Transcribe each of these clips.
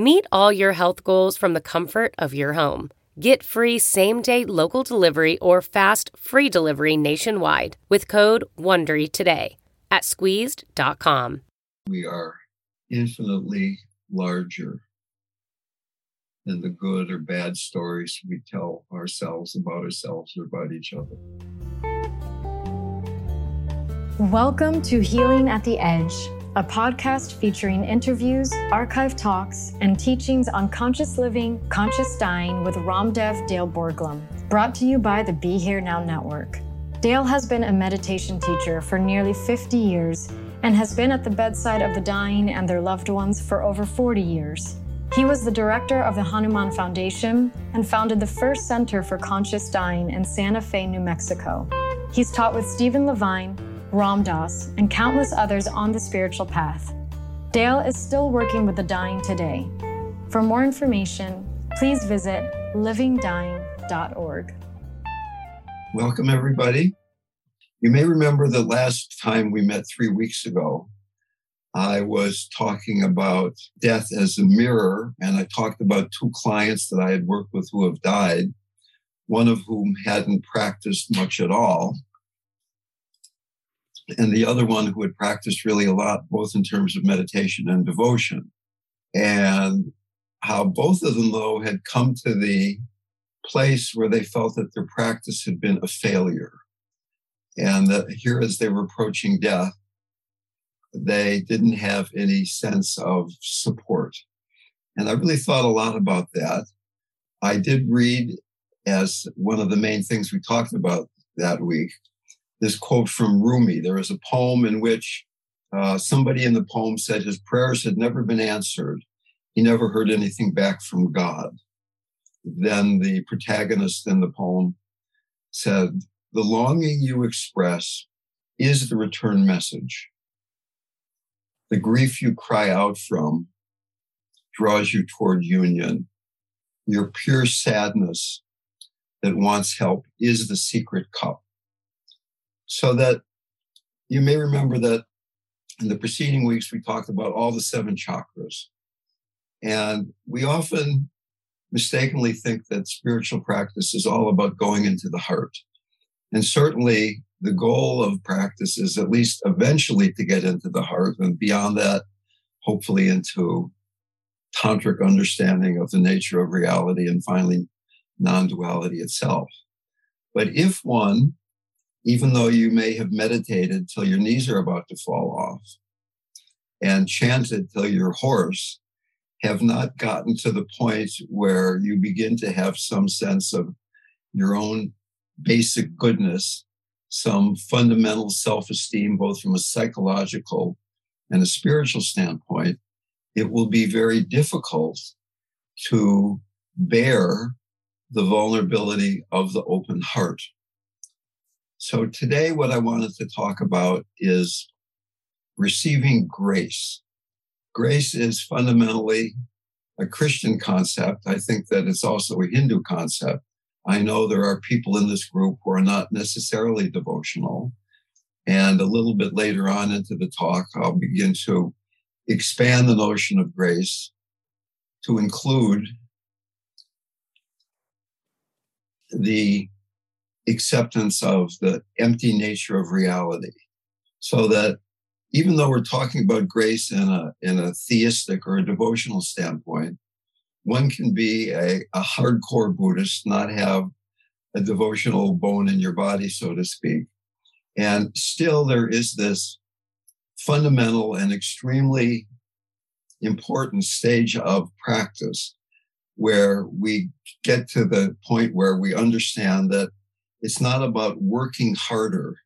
Meet all your health goals from the comfort of your home. Get free same day local delivery or fast free delivery nationwide with code WONDERY today at squeezed.com. We are infinitely larger than the good or bad stories we tell ourselves about ourselves or about each other. Welcome to Healing at the Edge a podcast featuring interviews, archive talks, and teachings on conscious living, conscious dying with Ramdev Dale Borglum, brought to you by the Be Here Now Network. Dale has been a meditation teacher for nearly 50 years and has been at the bedside of the dying and their loved ones for over 40 years. He was the director of the Hanuman Foundation and founded the first Center for Conscious Dying in Santa Fe, New Mexico. He's taught with Stephen Levine, Ram Dass, and countless others on the spiritual path. Dale is still working with the dying today. For more information, please visit livingdying.org. Welcome, everybody. You may remember the last time we met three weeks ago, I was talking about death as a mirror, and I talked about two clients that I had worked with who have died, one of whom hadn't practiced much at all and the other one who had practiced really a lot, both in terms of meditation and devotion. And how both of them, though, had come to the place where they felt that their practice had been a failure. And that here, as they were approaching death, they didn't have any sense of support. And I really thought a lot about that. I did read, as one of the main things we talked about that week, this quote from Rumi. There is a poem in which uh, somebody in the poem said his prayers had never been answered. He never heard anything back from God. Then the protagonist in the poem said, The longing you express is the return message. The grief you cry out from draws you toward union. Your pure sadness that wants help is the secret cup so that you may remember that in the preceding weeks, we talked about all the seven chakras. And we often mistakenly think that spiritual practice is all about going into the heart. And certainly the goal of practice is at least eventually to get into the heart and beyond that, hopefully into tantric understanding of the nature of reality and finally non-duality itself. But if one even though you may have meditated till your knees are about to fall off and chanted till you're hoarse, have not gotten to the point where you begin to have some sense of your own basic goodness, some fundamental self esteem, both from a psychological and a spiritual standpoint, it will be very difficult to bear the vulnerability of the open heart. So today, what I wanted to talk about is receiving grace. Grace is fundamentally a Christian concept. I think that it's also a Hindu concept, I know there are people in this group who are not necessarily devotional. And a little bit later on into the talk, I'll begin to expand the notion of grace to include the acceptance of the empty nature of reality. So that even though we're talking about grace in a, in a theistic or a devotional standpoint, one can be a, a hardcore Buddhist, not have a devotional bone in your body, so to speak. And still, there is this fundamental and extremely important stage of practice where we get to the point where we understand that it's not about working harder,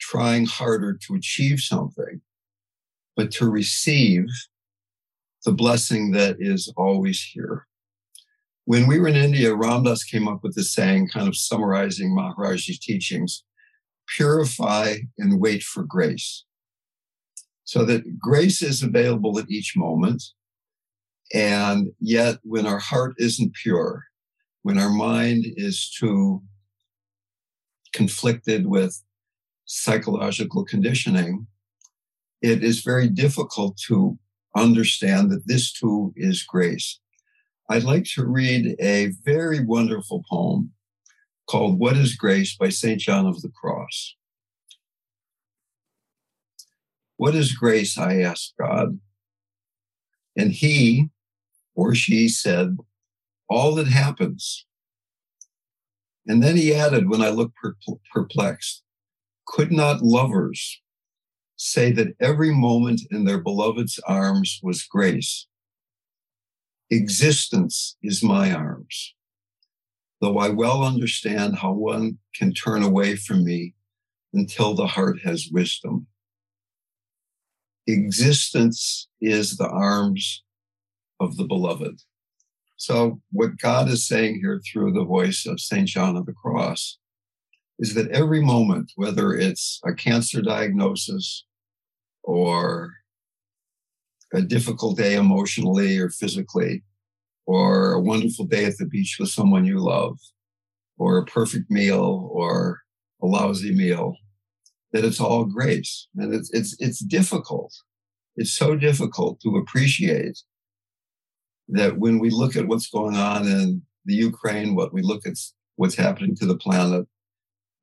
trying harder to achieve something, but to receive the blessing that is always here. When we were in India, Ram Dass came up with this saying, kind of summarizing Maharaj's teachings purify and wait for grace. So that grace is available at each moment. And yet, when our heart isn't pure, when our mind is too conflicted with psychological conditioning, it is very difficult to understand that this too is grace. I'd like to read a very wonderful poem called What is Grace by St. John of the Cross. What is grace? I asked God. And he or she said, All that happens. And then he added, when I looked perplexed, could not lovers say that every moment in their beloved's arms was grace? Existence is my arms. Though I well understand how one can turn away from me until the heart has wisdom. Existence is the arms of the beloved. So, what God is saying here through the voice of St. John of the Cross is that every moment, whether it's a cancer diagnosis or a difficult day emotionally or physically, or a wonderful day at the beach with someone you love, or a perfect meal or a lousy meal, that it's all grace. And it's, it's, it's difficult. It's so difficult to appreciate that when we look at what's going on in the Ukraine, what we look at what's happening to the planet,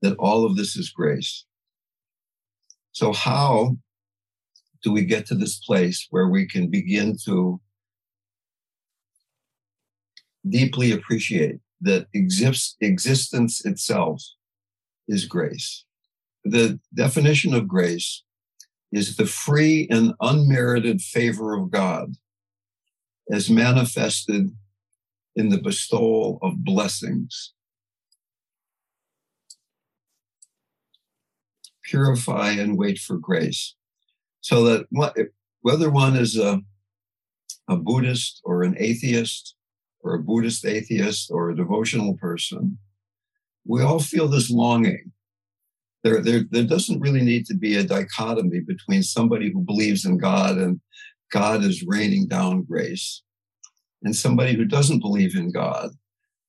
that all of this is grace. So how do we get to this place where we can begin to deeply appreciate that exists, existence itself is grace. The definition of grace is the free and unmerited favor of God as manifested in the bestowal of blessings. Purify and wait for grace. So that whether one is a, a Buddhist or an atheist or a Buddhist atheist or a devotional person, we all feel this longing. There, there, there doesn't really need to be a dichotomy between somebody who believes in God and God is raining down grace and somebody who doesn't believe in God,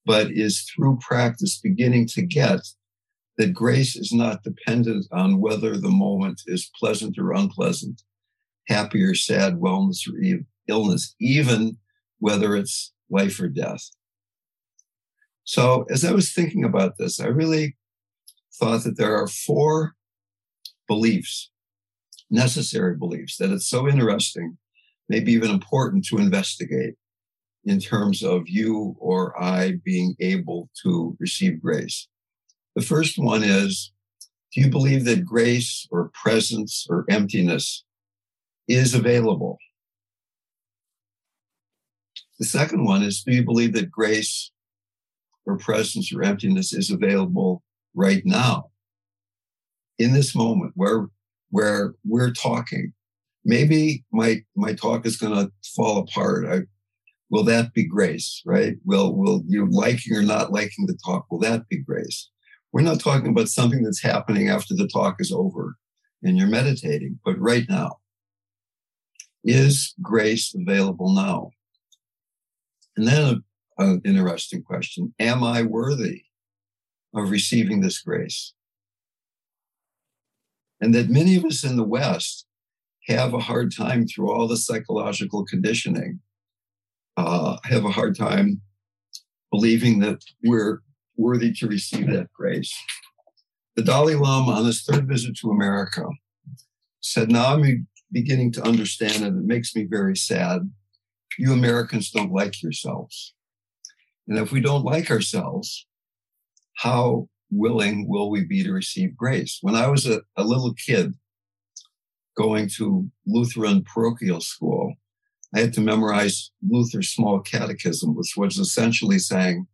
but is through practice beginning to get that grace is not dependent on whether the moment is pleasant or unpleasant, happy or sad, wellness or illness, even whether it's life or death. So as I was thinking about this, I really thought that there are four beliefs, necessary beliefs, that it's so interesting, maybe even important to investigate in terms of you or I being able to receive grace. The first one is, do you believe that grace or presence or emptiness is available? The second one is, do you believe that grace or presence or emptiness is available right now? In this moment where, where we're talking, maybe my, my talk is going to fall apart. I, will that be grace, right? Will, will you liking or not liking the talk? Will that be grace? We're not talking about something that's happening after the talk is over and you're meditating, but right now. Is grace available now? And then an interesting question Am I worthy of receiving this grace. And that many of us in the West have a hard time through all the psychological conditioning, uh, have a hard time believing that we're worthy to receive that grace. The Dalai Lama, on his third visit to America, said, Now I'm beginning to understand, and it makes me very sad. You Americans don't like yourselves. And if we don't like ourselves, how willing will we be to receive grace? When I was a, a little kid going to Lutheran parochial school, I had to memorize Luther's small catechism, which was essentially saying,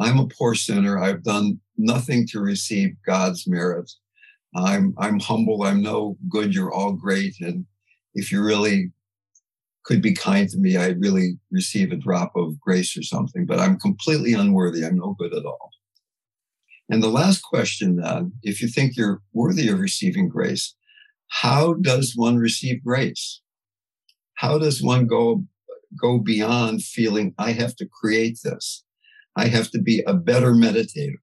I'm a poor sinner. I've done nothing to receive God's merit. I'm, I'm humble. I'm no good. You're all great. And if you really could be kind to me, I'd really receive a drop of grace or something, but I'm completely unworthy. I'm no good at all. And the last question then, if you think you're worthy of receiving grace, how does one receive grace? How does one go, go beyond feeling I have to create this? I have to be a better meditator.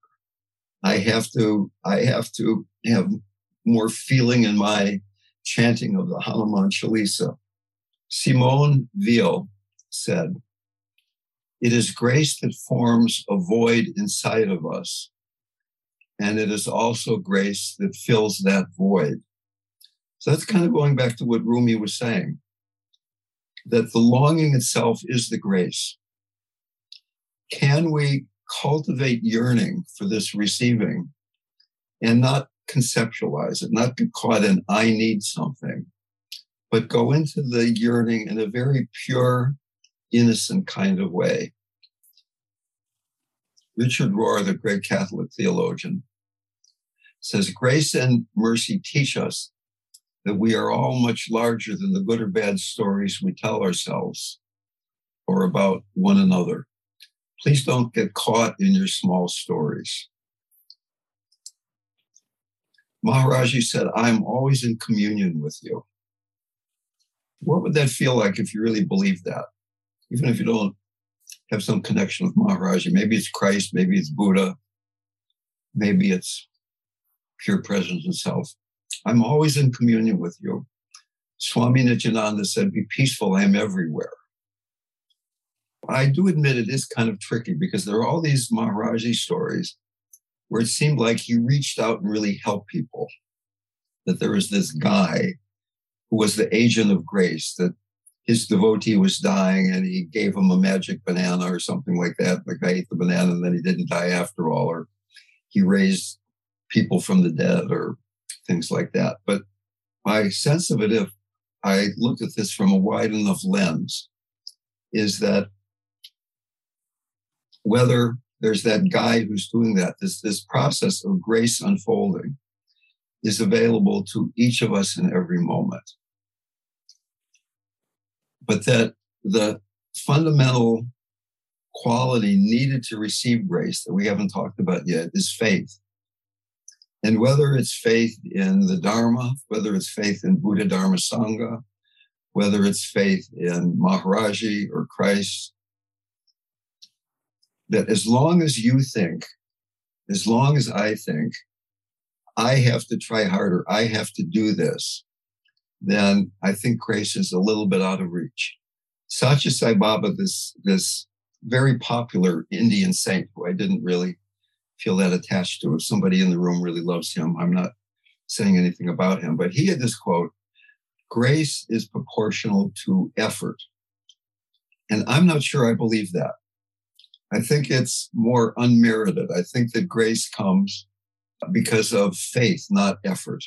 I have to, I have to have more feeling in my chanting of the Hanuman Chalisa. Simone Weil said, It is grace that forms a void inside of us, and it is also grace that fills that void. So that's kind of going back to what Rumi was saying that the longing itself is the grace. Can we cultivate yearning for this receiving and not conceptualize it, not get caught in I need something, but go into the yearning in a very pure, innocent kind of way. Richard Rohr, the great Catholic theologian, says grace and mercy teach us that we are all much larger than the good or bad stories we tell ourselves or about one another. Please don't get caught in your small stories. Maharaji said, I'm always in communion with you. What would that feel like if you really believe that? Even if you don't have some connection with Maharaji, maybe it's Christ, maybe it's Buddha, maybe it's pure presence itself. I'm always in communion with you. Swami Nityananda said, Be peaceful, I am everywhere. I do admit it is kind of tricky because there are all these Maharaji stories where it seemed like he reached out and really helped people. That there was this guy who was the agent of grace, that his devotee was dying and he gave him a magic banana or something like that. The guy ate the banana and then he didn't die after all, or he raised people from the dead or things like that. But my sense of it, if I looked at this from a wide enough lens, is that whether there's that guy who's doing that, this, this process of grace unfolding is available to each of us in every moment. But that the fundamental quality needed to receive grace that we haven't talked about yet is faith. And whether it's faith in the Dharma, whether it's faith in Buddha Dharma Sangha, whether it's faith in Maharaji or Christ, that as long as you think, as long as I think, I have to try harder, I have to do this, then I think grace is a little bit out of reach. Satya Sai Baba, this, this very popular Indian saint who I didn't really feel that attached to. If somebody in the room really loves him, I'm not saying anything about him, but he had this quote grace is proportional to effort. And I'm not sure I believe that. I think it's more unmerited. I think that grace comes because of faith, not effort.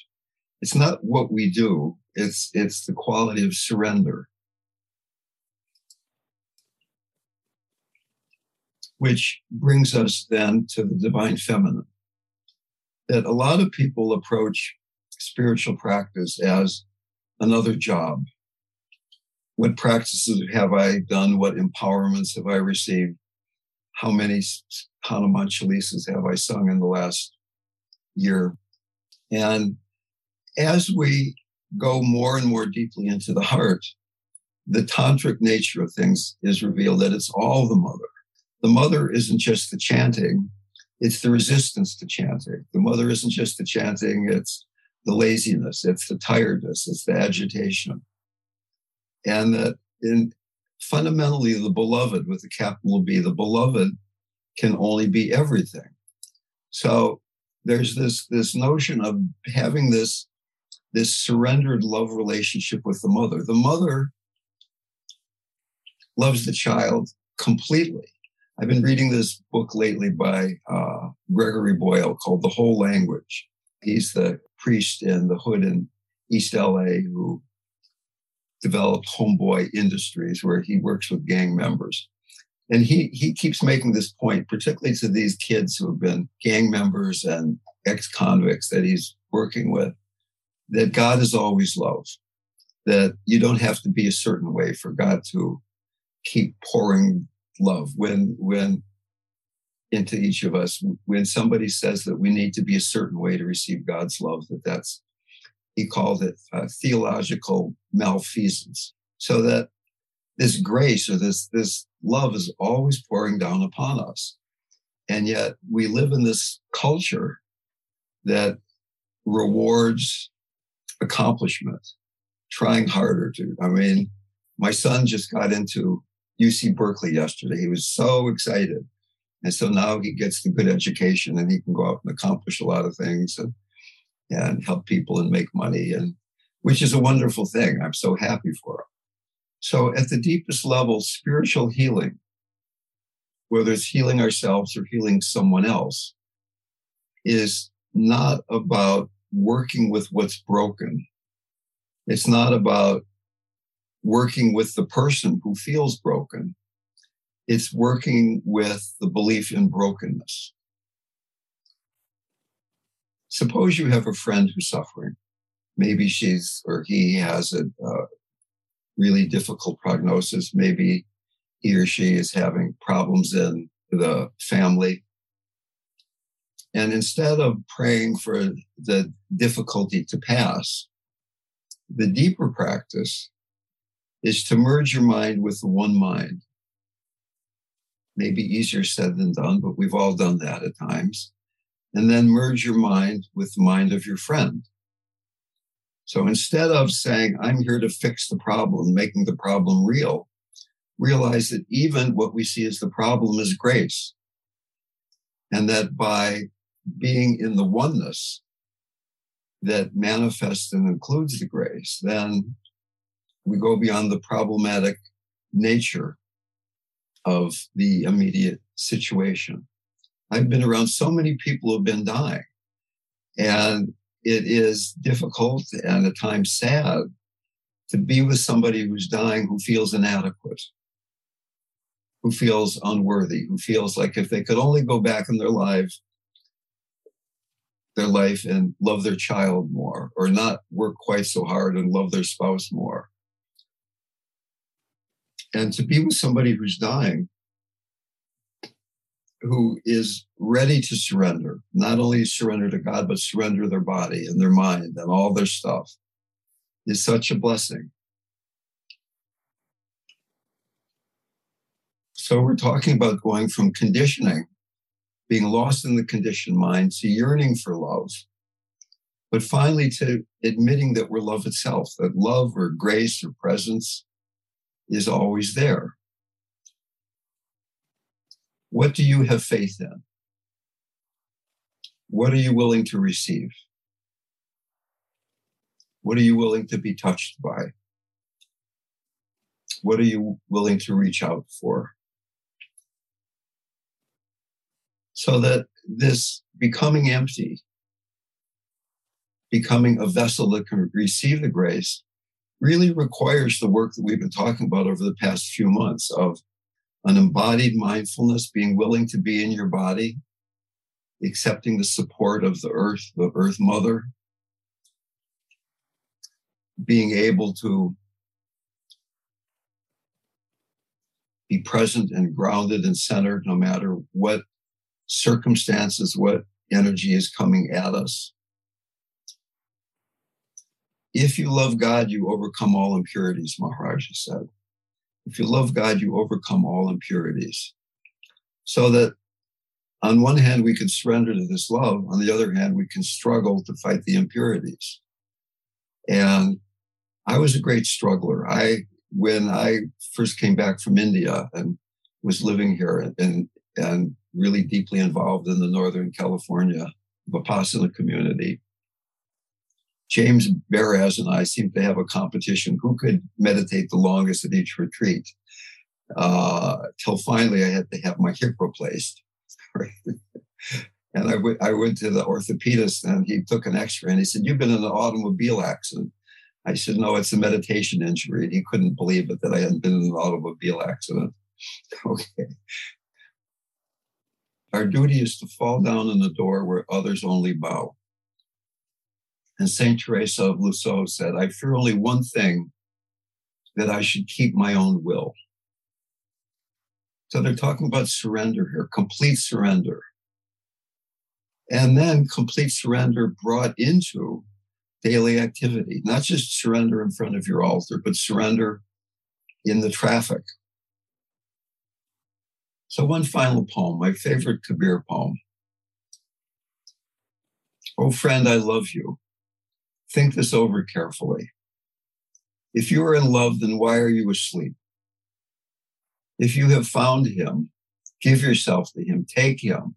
It's not what we do. It's, it's the quality of surrender. Which brings us then to the divine feminine. That a lot of people approach spiritual practice as another job. What practices have I done? What empowerments have I received? How many Hanuman Chalisas have I sung in the last year? And as we go more and more deeply into the heart, the tantric nature of things is revealed that it's all the mother the mother isn't just the chanting, it's the resistance to chanting. The mother isn't just the chanting, it's the laziness, it's the tiredness, it's the agitation. And that in fundamentally the beloved with a capital B, the beloved can only be everything. So there's this this notion of having this this surrendered love relationship with the mother. The mother loves the child completely. I've been reading this book lately by uh, Gregory Boyle called The Whole Language. He's the priest in the hood in East LA who developed Homeboy Industries, where he works with gang members. And he, he keeps making this point, particularly to these kids who have been gang members and ex convicts that he's working with, that God is always love, that you don't have to be a certain way for God to keep pouring love. When, when into each of us, when somebody says that we need to be a certain way to receive God's love, that that's, he called it uh, theological malfeasance. So that this grace or this, this love is always pouring down upon us. And yet we live in this culture that rewards accomplishment, trying harder to. I mean, my son just got into UC Berkeley yesterday. He was so excited. And so now he gets the good education and he can go out and accomplish a lot of things and, and help people and make money and which is a wonderful thing. I'm so happy for him. So at the deepest level, spiritual healing, whether it's healing ourselves or healing someone else, is not about working with what's broken. It's not about working with the person who feels broken. It's working with the belief in brokenness. Suppose you have a friend who's suffering. Maybe she's or he has a, a really difficult prognosis. Maybe he or she is having problems in the family and instead of praying for the difficulty to pass, the deeper practice is to merge your mind with the one mind. Maybe easier said than done, but we've all done that at times. And then merge your mind with the mind of your friend. So instead of saying, I'm here to fix the problem, making the problem real, realize that even what we see as the problem is grace. And that by being in the oneness that manifests and includes the grace, then we go beyond the problematic nature of the immediate situation. I've been around so many people who have been dying, and it is difficult and at times sad to be with somebody who's dying who feels inadequate, who feels unworthy, who feels like if they could only go back in their lives their life and love their child more or not work quite so hard and love their spouse more. And to be with somebody who's dying, who is ready to surrender, not only surrender to God, but surrender their body and their mind and all their stuff, is such a blessing. So we're talking about going from conditioning being lost in the conditioned mind to yearning for love, but finally to admitting that we're love itself, that love or grace or presence is always there. What do you have faith in? What are you willing to receive? What are you willing to be touched by? What are you willing to reach out for? So that this becoming empty, becoming a vessel that can receive the grace, really requires the work that we've been talking about over the past few months of an embodied mindfulness, being willing to be in your body, accepting the support of the earth, the earth mother, being able to be present and grounded and centered no matter what circumstances, what energy is coming at us. If you love God, you overcome all impurities, Maharaji said. If you love God, you overcome all impurities. So that on one hand, we can surrender to this love. On the other hand, we can struggle to fight the impurities. And I was a great struggler. I, when I first came back from India and was living here and, and really deeply involved in the Northern California Vipassana community, James Baraz and I seemed to have a competition who could meditate the longest at each retreat. Uh, till finally I had to have my hip replaced. and I, w- I went to the orthopedist and he took an x-ray and he said, you've been in an automobile accident. I said, no, it's a meditation injury. And he couldn't believe it that I hadn't been in an automobile accident. Okay. Our duty is to fall down in the door where others only bow. And St. Teresa of Lisieux said, I fear only one thing that I should keep my own will. So they're talking about surrender here, complete surrender. And then complete surrender brought into daily activity, not just surrender in front of your altar, but surrender in the traffic. So, one final poem, my favorite Kabir poem. Oh, friend, I love you. Think this over carefully. If you are in love, then why are you asleep? If you have found him, give yourself to him, take him.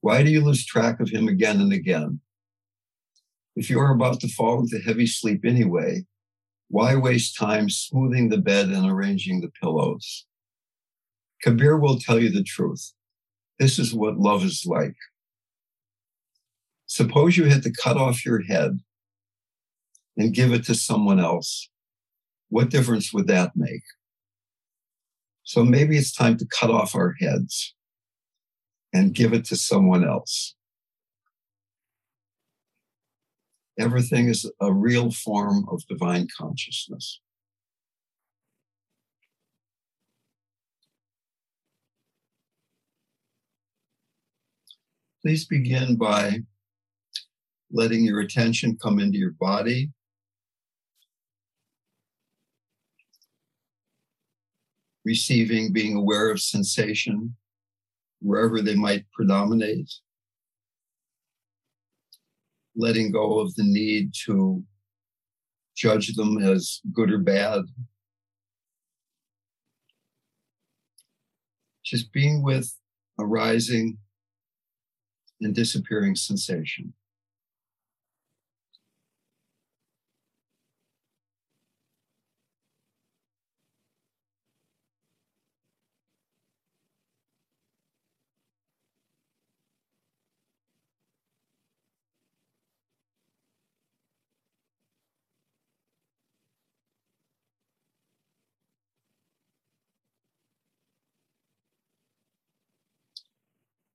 Why do you lose track of him again and again? If you are about to fall into heavy sleep anyway, why waste time smoothing the bed and arranging the pillows? Kabir will tell you the truth. This is what love is like. Suppose you had to cut off your head and give it to someone else. What difference would that make? So maybe it's time to cut off our heads and give it to someone else. Everything is a real form of divine consciousness. Please begin by letting your attention come into your body. Receiving, being aware of sensation wherever they might predominate letting go of the need to judge them as good or bad. Just being with arising and disappearing sensation.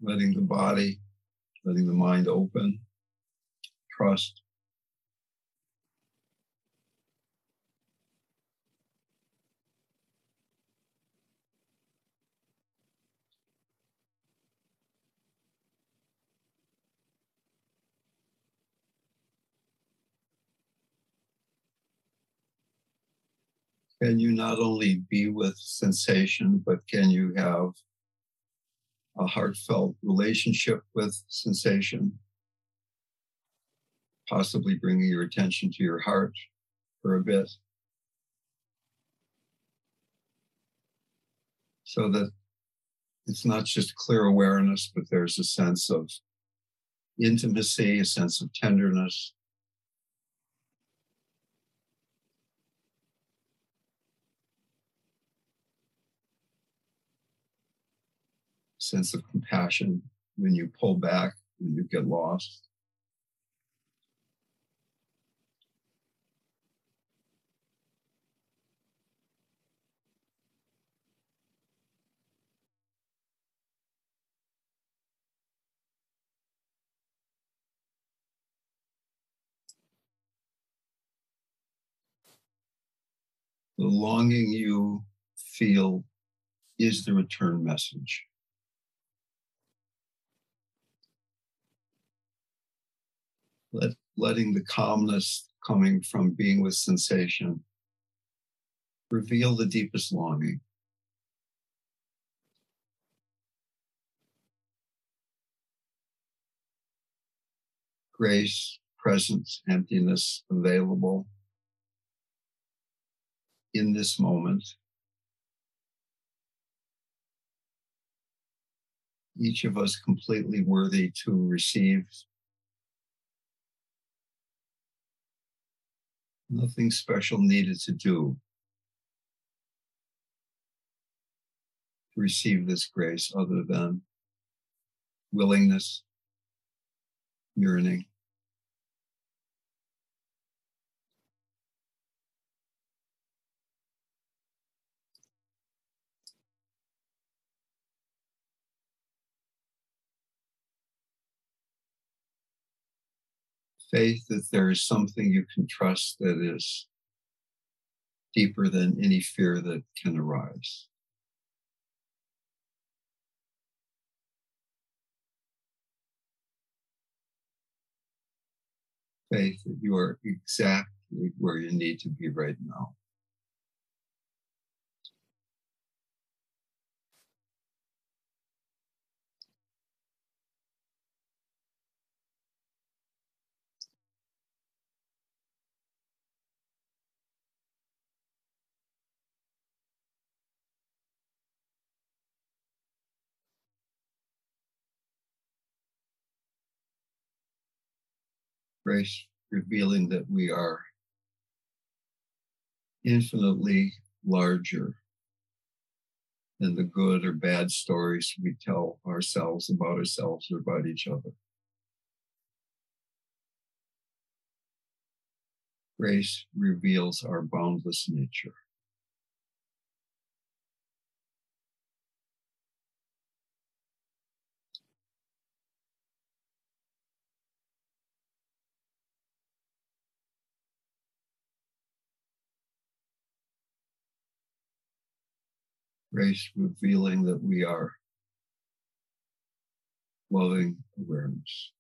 Letting the body, letting the mind open, trust. Can you not only be with sensation, but can you have a heartfelt relationship with sensation, possibly bringing your attention to your heart for a bit. So that it's not just clear awareness, but there's a sense of intimacy, a sense of tenderness, sense of compassion when you pull back, when you get lost. The longing you feel is the return message. Let, letting the calmness coming from being with sensation reveal the deepest longing. grace, presence, emptiness available in this moment. Each of us completely worthy to receive. Nothing special needed to do to receive this grace other than willingness, yearning. Faith that there is something you can trust that is deeper than any fear that can arise. Faith that you are exactly where you need to be right now. Grace revealing that we are infinitely larger than the good or bad stories we tell ourselves about ourselves or about each other. Grace reveals our boundless nature. Grace revealing that we are loving awareness.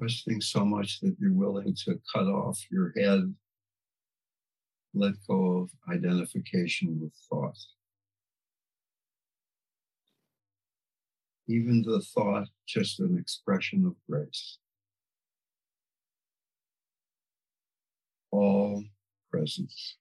Trusting so much that you're willing to cut off your head, let go of identification with thought. Even the thought, just an expression of grace. All presence.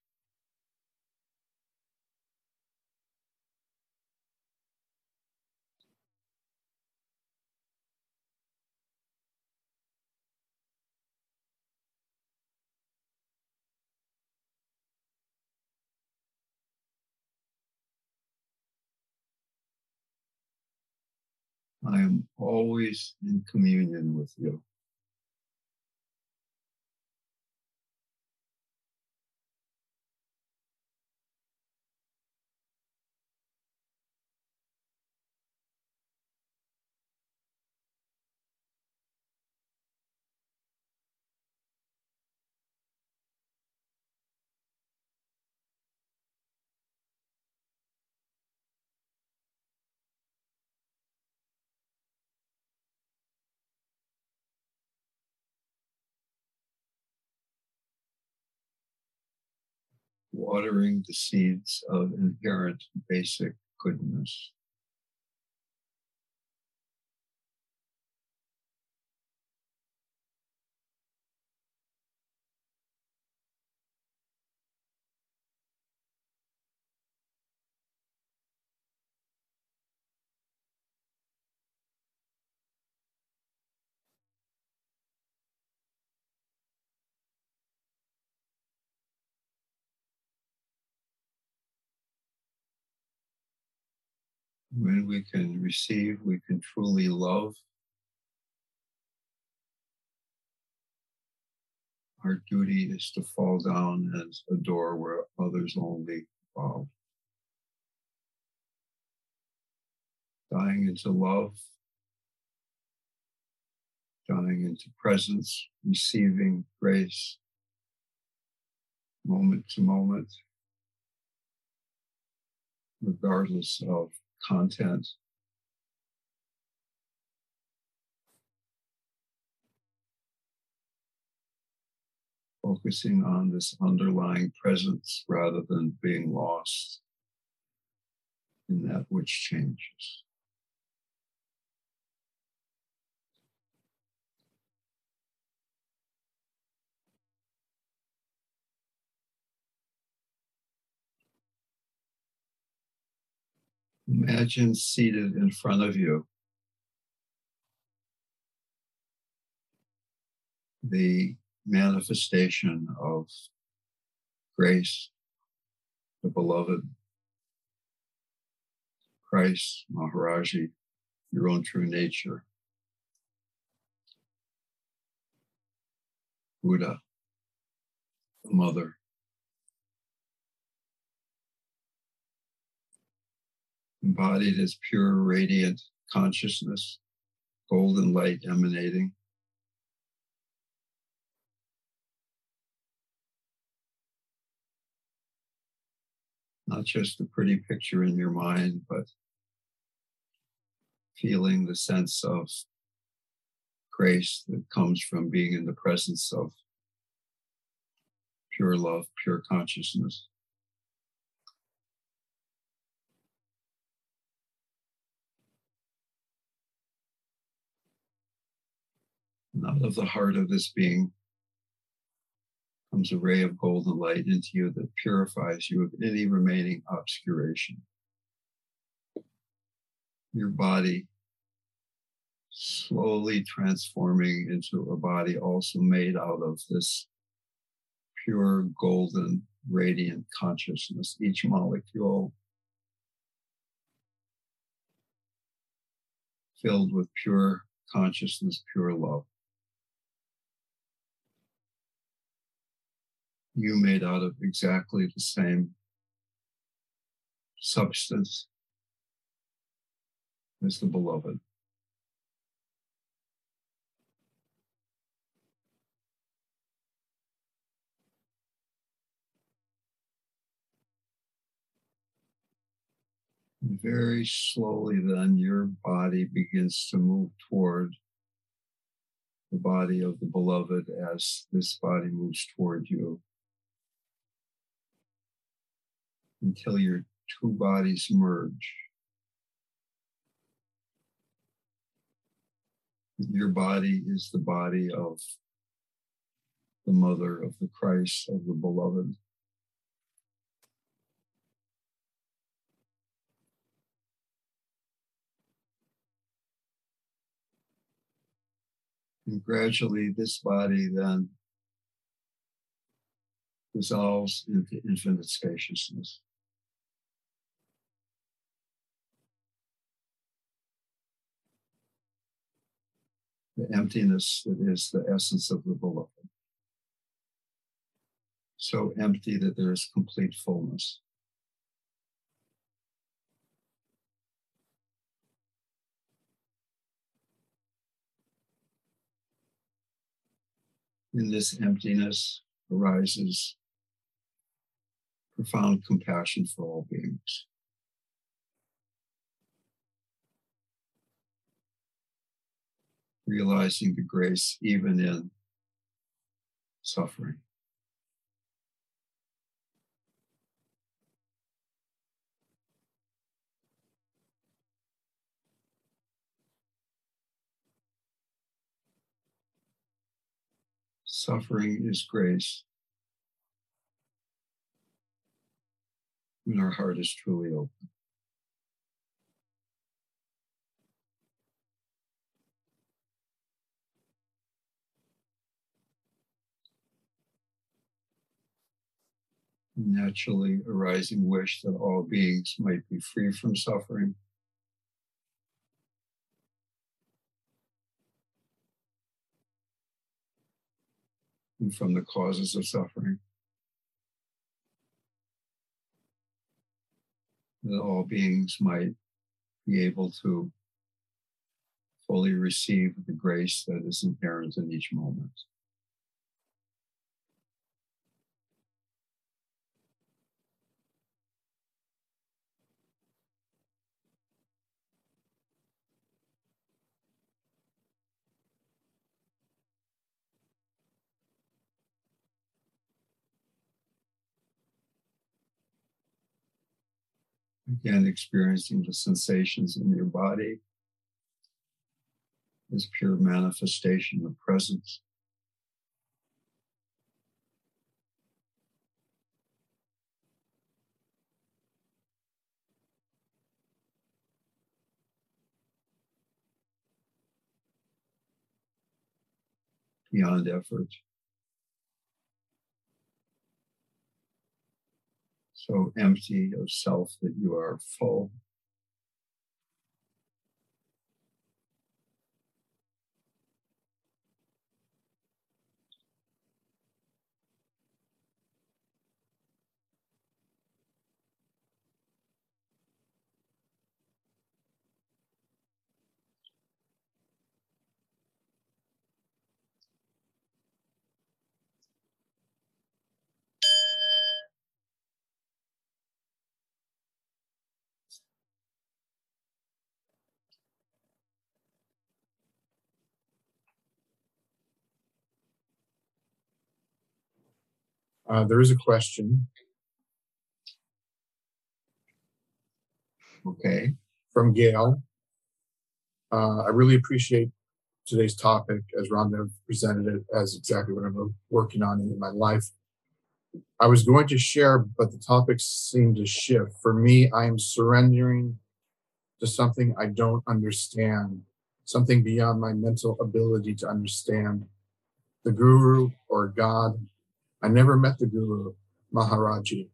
I am always in communion with you. Watering the seeds of inherent basic goodness. When we can receive, we can truly love. Our duty is to fall down and adore where others only bow. Dying into love dying into presence, receiving grace, moment to moment, regardless of content. Focusing on this underlying presence rather than being lost in that which changes. Imagine seated in front of you the manifestation of grace, the beloved Christ, Maharaji, your own true nature, Buddha, the mother, embodied as pure, radiant consciousness, golden light emanating. Not just a pretty picture in your mind, but feeling the sense of grace that comes from being in the presence of pure love, pure consciousness. Out of the heart of this being comes a ray of golden light into you that purifies you of any remaining obscuration. Your body slowly transforming into a body also made out of this pure golden radiant consciousness, each molecule filled with pure consciousness, pure love. You made out of exactly the same substance as the beloved. very slowly, then your body begins to move toward the body of the beloved as this body moves toward you. Until your two bodies merge. Your body is the body of the mother of the Christ, of the beloved. And gradually, this body then dissolves into infinite spaciousness. The emptiness that is the essence of the beloved. So empty that there is complete fullness. In this emptiness arises profound compassion for all beings. Realizing the grace even in suffering. Suffering is grace when our heart is truly open. Naturally arising wish that all beings might be free from suffering. And from the causes of suffering. That all beings might be able to fully receive the grace that is inherent in each moment. Again, experiencing the sensations in your body is pure manifestation of presence. Beyond effort. So empty of self that you are full. Uh, there is a question. Okay. From Gail. Uh, I really appreciate today's topic as Ram Dass presented it as exactly what I'm working on in my life. I was going to share, but the topics seem to shift. For me, I am surrendering to something I don't understand, something beyond my mental ability to understand. The guru or God I never met the Guru Maharaji,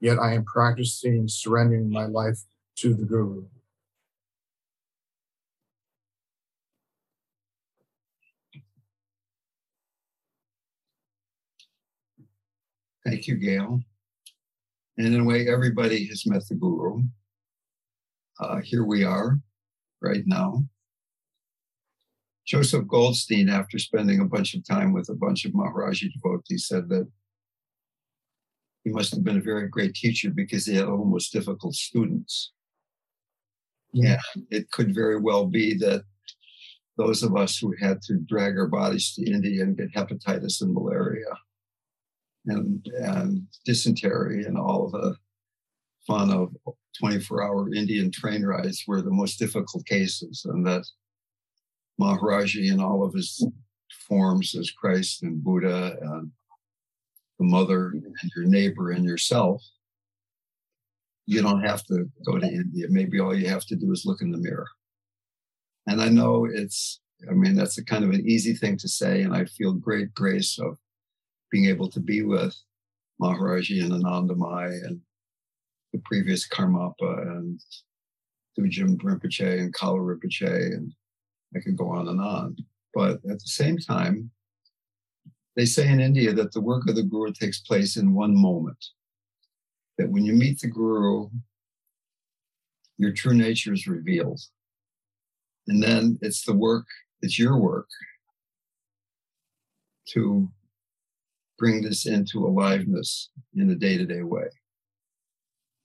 yet I am practicing surrendering my life to the Guru. Thank you, Gail. And in a way, everybody has met the Guru. Uh, here we are right now. Joseph Goldstein, after spending a bunch of time with a bunch of Maharaji devotees, said that he must have been a very great teacher because he had almost difficult students. Yeah, it could very well be that those of us who had to drag our bodies to India and get hepatitis and malaria and, and dysentery and all the fun of 24 hour Indian train rides were the most difficult cases, and that Maharaji in all of his forms as Christ and Buddha and the mother and your neighbor and yourself, you don't have to go to India. Maybe all you have to do is look in the mirror. And I know it's, I mean, that's a kind of an easy thing to say. And I feel great grace of being able to be with Maharaji and Anandamayi and the previous Karmapa and Dudjom Rinpoche and Kalu Rinpoche and I could go on and on. But at the same time, they say in India that the work of the guru takes place in one moment. That when you meet the guru, your true nature is revealed. And then it's the work, it's your work to bring this into aliveness in a day to day way,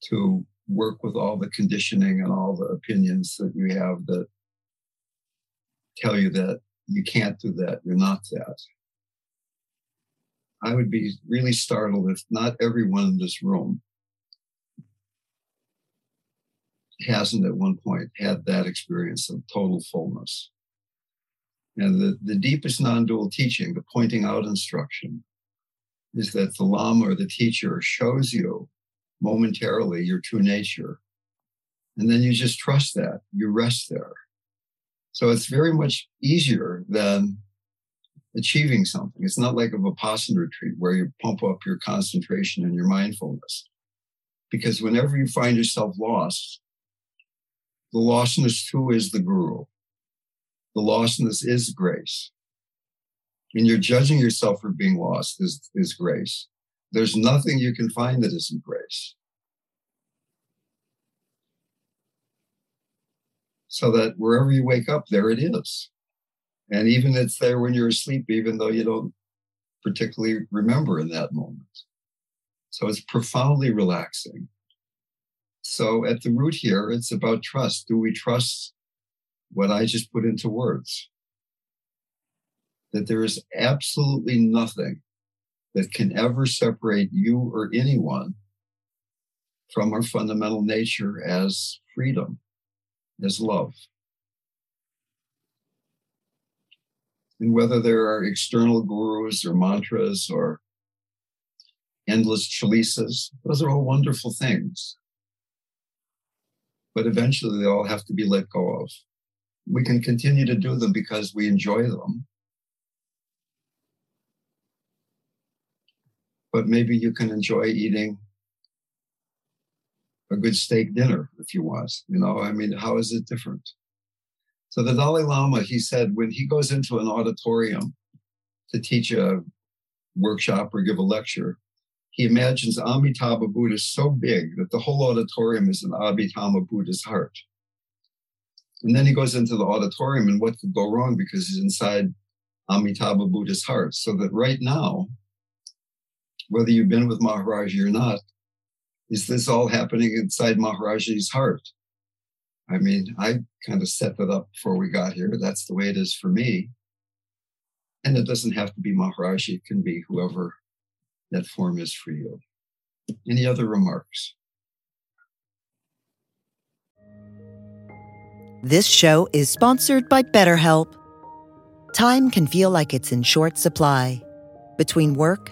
to work with all the conditioning and all the opinions that you have that tell you that you can't do that, you're not that. I would be really startled if not everyone in this room hasn't at one point had that experience of total fullness. And the, the deepest non dual teaching, the pointing out instruction, is that the Lama or the teacher shows you momentarily your true nature. And then you just trust that, you rest there. So it's very much easier than achieving something. It's not like a Vipassana retreat where you pump up your concentration and your mindfulness. Because whenever you find yourself lost, the lostness too is the guru. The lostness is grace. And you're judging yourself for being lost is, is grace. There's nothing you can find that isn't grace. So that wherever you wake up, there it is. And even it's there when you're asleep, even though you don't particularly remember in that moment. So it's profoundly relaxing. So at the root here, it's about trust. Do we trust what I just put into words? That there is absolutely nothing that can ever separate you or anyone from our fundamental nature as freedom, as love. And whether there are external gurus or mantras or endless chalisas, those are all wonderful things. But eventually they all have to be let go of. We can continue to do them because we enjoy them. But maybe you can enjoy eating a good steak dinner if you want. You know, I mean, how is it different? So the Dalai Lama, he said, when he goes into an auditorium to teach a workshop or give a lecture, he imagines Amitabha Buddha so big that the whole auditorium is an Amitabha Buddha's heart. And then he goes into the auditorium, and what could go wrong because he's inside Amitabha Buddha's heart. So that right now, whether you've been with Maharaji or not, is this all happening inside Maharaji's heart? I mean, I kind of set that up before we got here. That's the way it is for me. And it doesn't have to be Maharaji, it can be whoever that form is for you. Any other remarks? This show is sponsored by BetterHelp. Time can feel like it's in short supply. Between work,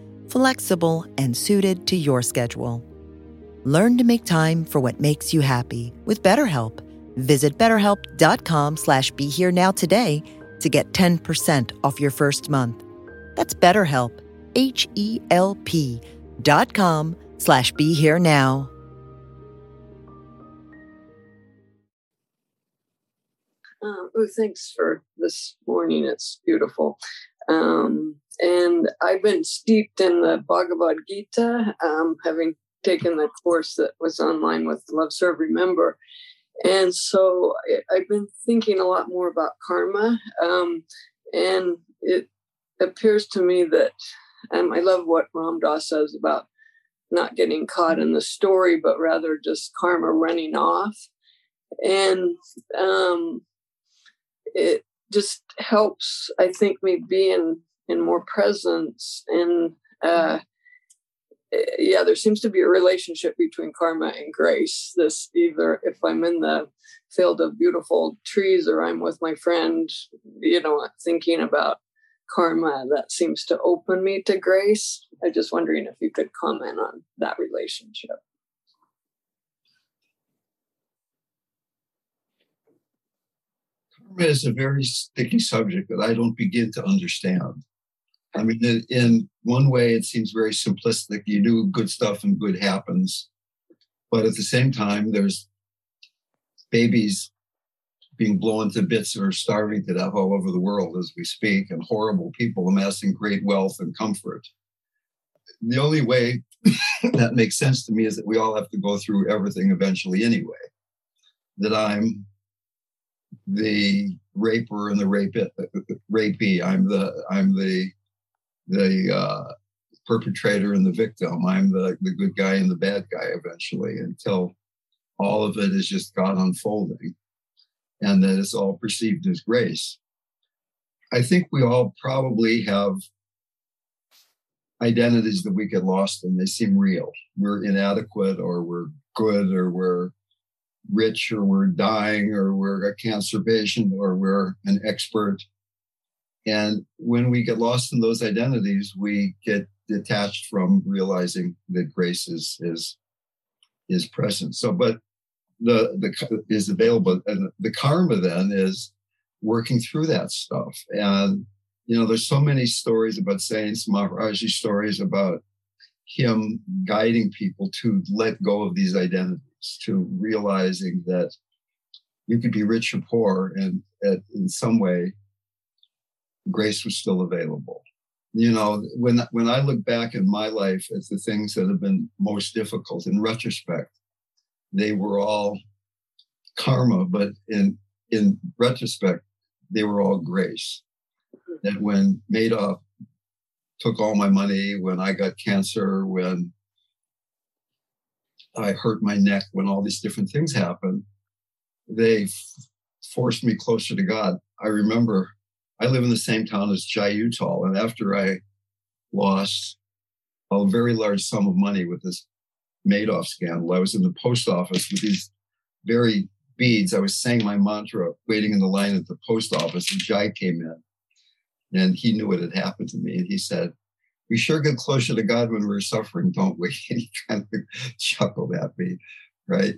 flexible, and suited to your schedule. Learn to make time for what makes you happy with BetterHelp. Visit betterhelp.com slash be here now today to get 10% off your first month. That's BetterHelp, H-E-L-P dot com slash be here now. Oh, thanks for this morning. It's beautiful. Um, and I've been steeped in the Bhagavad Gita, um, having taken the course that was online with Love Serve Remember. And so I've been thinking a lot more about karma. Um, and it appears to me that um, I love what Ram Dass says about not getting caught in the story, but rather just karma running off. And um, it just helps, I think, me be in, in more presence and uh, eh, yeah, there seems to be a relationship between karma and grace. This either if I'm in the field of beautiful trees or I'm with my friend, you know, thinking about karma, that seems to open me to grace. I'm just wondering if you could comment on that relationship. Karma is a very sticky subject that I don't begin to understand. I mean, in, in one way, it seems very simplistic. You do good stuff and good happens. But at the same time, there's babies being blown to bits or starving to death all over the world as we speak, and horrible people amassing great wealth and comfort. The only way that makes sense to me is that we all have to go through everything eventually anyway. That I'm the raper and the rape uh, uh, rapee. I'm the I'm the the uh, perpetrator and the victim. I'm the the good guy and the bad guy eventually until all of it is just God unfolding, and that it's all perceived as grace. I think we all probably have identities that we get lost in. They seem real. We're inadequate, or we're good, or we're rich or we're dying or we're a cancer patient or we're an expert. And when we get lost in those identities, we get detached from realizing that grace is is is present. So, but the the is available, and the karma then is working through that stuff. And, you know, there's so many stories about saints, Maharaji stories about him guiding people to let go of these identities, to realizing that you could be rich or poor, and in some way, grace was still available. You know, when when I look back in my life at the things that have been most difficult, in retrospect, they were all karma, but in in retrospect, they were all grace. That when Madoff took all my money, when I got cancer, when I hurt my neck, when all these different things happened, they f- forced me closer to God. I remember I live in the same town as Jai Uttal, and after I lost a very large sum of money with this Madoff scandal, I was in the post office with these very beads. I was saying my mantra, waiting in the line at the post office, and Jai came in. And he knew what had happened to me. And he said, We sure get closer to God when we're suffering, don't we? And he kind of chuckled at me, right?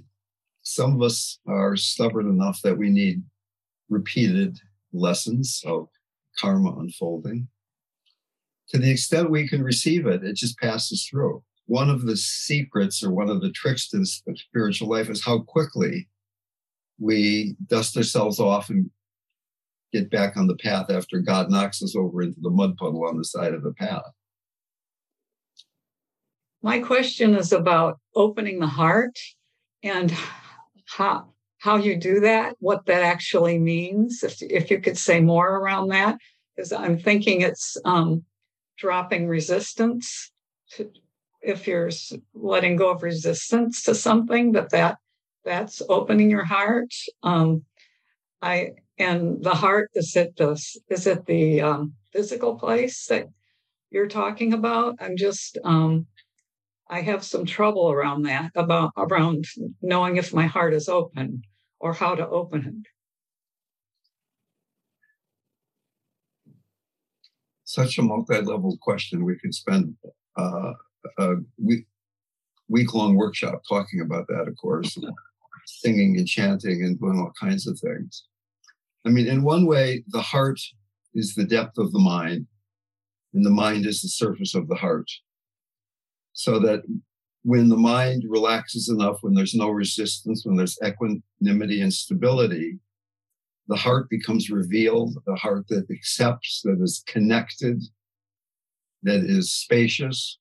Some of us are stubborn enough that we need repeated lessons of karma unfolding. To the extent we can receive it, it just passes through. One of the secrets or one of the tricks to the spiritual life is how quickly we dust ourselves off and get back on the path after God knocks us over into the mud puddle on the side of the path. My question is about opening the heart and how how you do that, what that actually means. If if you could say more around that, because I'm thinking it's um, dropping resistance. To, if you're letting go of resistance to something, that that that's opening your heart. Um, I and the heart is it the is it the um, physical place that you're talking about? I'm just um, I have some trouble around that about around knowing if my heart is open or how to open it. Such a multi-level question. We could spend uh, a week week-long workshop talking about that. Of course, singing and chanting and doing all kinds of things. I mean, in one way, the heart is the depth of the mind, and the mind is the surface of the heart. So that when the mind relaxes enough, when there's no resistance, when there's equanimity and stability, the heart becomes revealed, the heart that accepts, that is connected, that is spacious,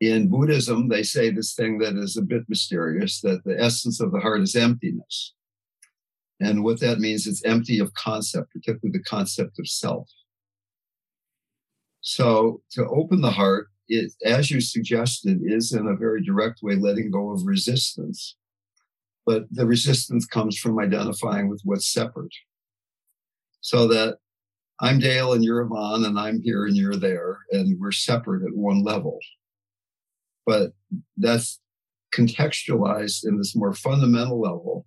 in Buddhism, they say this thing that is a bit mysterious that the essence of the heart is emptiness. And what that means, it's empty of concept, particularly the concept of self. So to open the heart, it, as you suggested, is in a very direct way letting go of resistance. But the resistance comes from identifying with what's separate. So that I'm Dale and you're Yvonne, and I'm here and you're there, and we're separate at one level but that's contextualized in this more fundamental level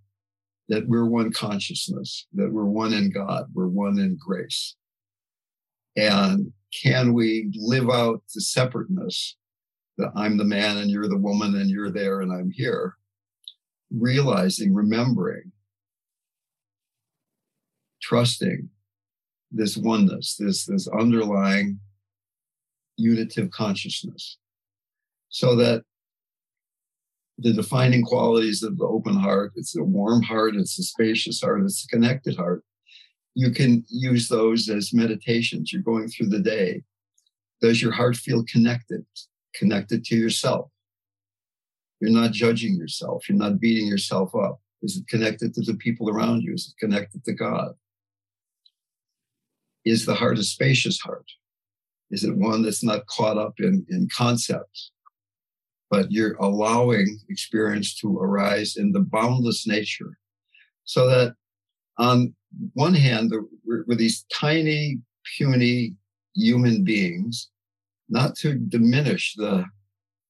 that we're one consciousness, that we're one in God, we're one in grace. And can we live out the separateness that I'm the man and you're the woman and you're there and I'm here, realizing, remembering, trusting this oneness, this, this underlying unitive consciousness. So that the defining qualities of the open heart it's a warm heart it's a spacious heart it's a connected heart you can use those as meditations. You're going through the day. Does your heart feel connected connected to yourself? You're not judging yourself. You're not beating yourself up. Is it connected to the people around you? Is it connected to god? Is the heart a spacious heart? Is it one that's not caught up in, in concepts? But you're allowing experience to arise in the boundless nature. So that on one hand, we're, we're these tiny, puny human beings, not to diminish the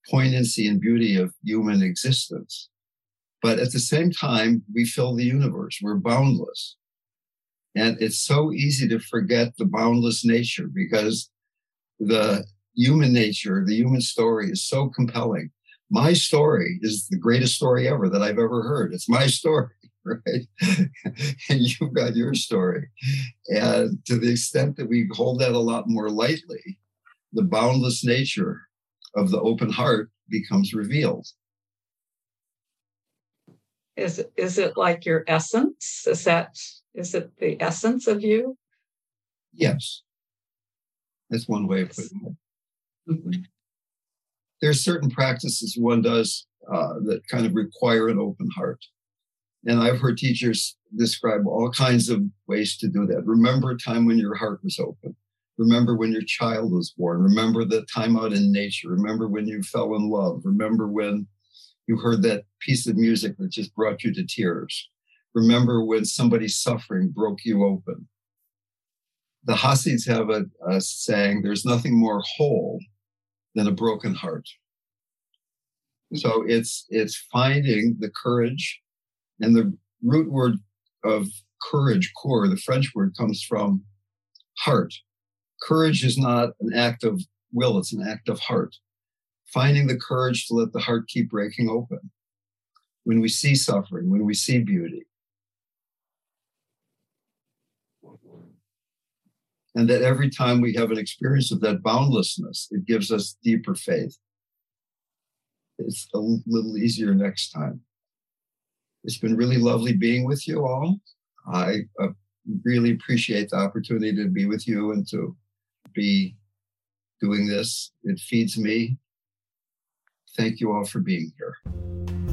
poignancy and beauty of human existence. But at the same time, we fill the universe. We're boundless. And it's so easy to forget the boundless nature because the human nature, the human story is so compelling. My story is the greatest story ever that I've ever heard. It's my story. right? and you've got your story. And to the extent that we hold that a lot more lightly, the boundless nature of the open heart becomes revealed. Is is it like your essence? Is that is it the essence of you? Yes. That's one way of putting it. Mm-hmm. There's certain practices one does uh, that kind of require an open heart. And I've heard teachers describe all kinds of ways to do that. Remember a time when your heart was open. Remember when your child was born. Remember the time out in nature. Remember when you fell in love. Remember when you heard that piece of music that just brought you to tears. Remember when somebody's suffering broke you open. The Hasids have a, a saying, there's nothing more whole than a broken heart. So it's it's finding the courage, and the root word of courage, core, the French word comes from heart. Courage is not an act of will; it's an act of heart. Finding the courage to let the heart keep breaking open when we see suffering, when we see beauty. And that every time we have an experience of that boundlessness, it gives us deeper faith it's a little easier next time. It's been really lovely being with you all. I uh, really appreciate the opportunity to be with you and to be doing this. It feeds me. Thank you all for being here.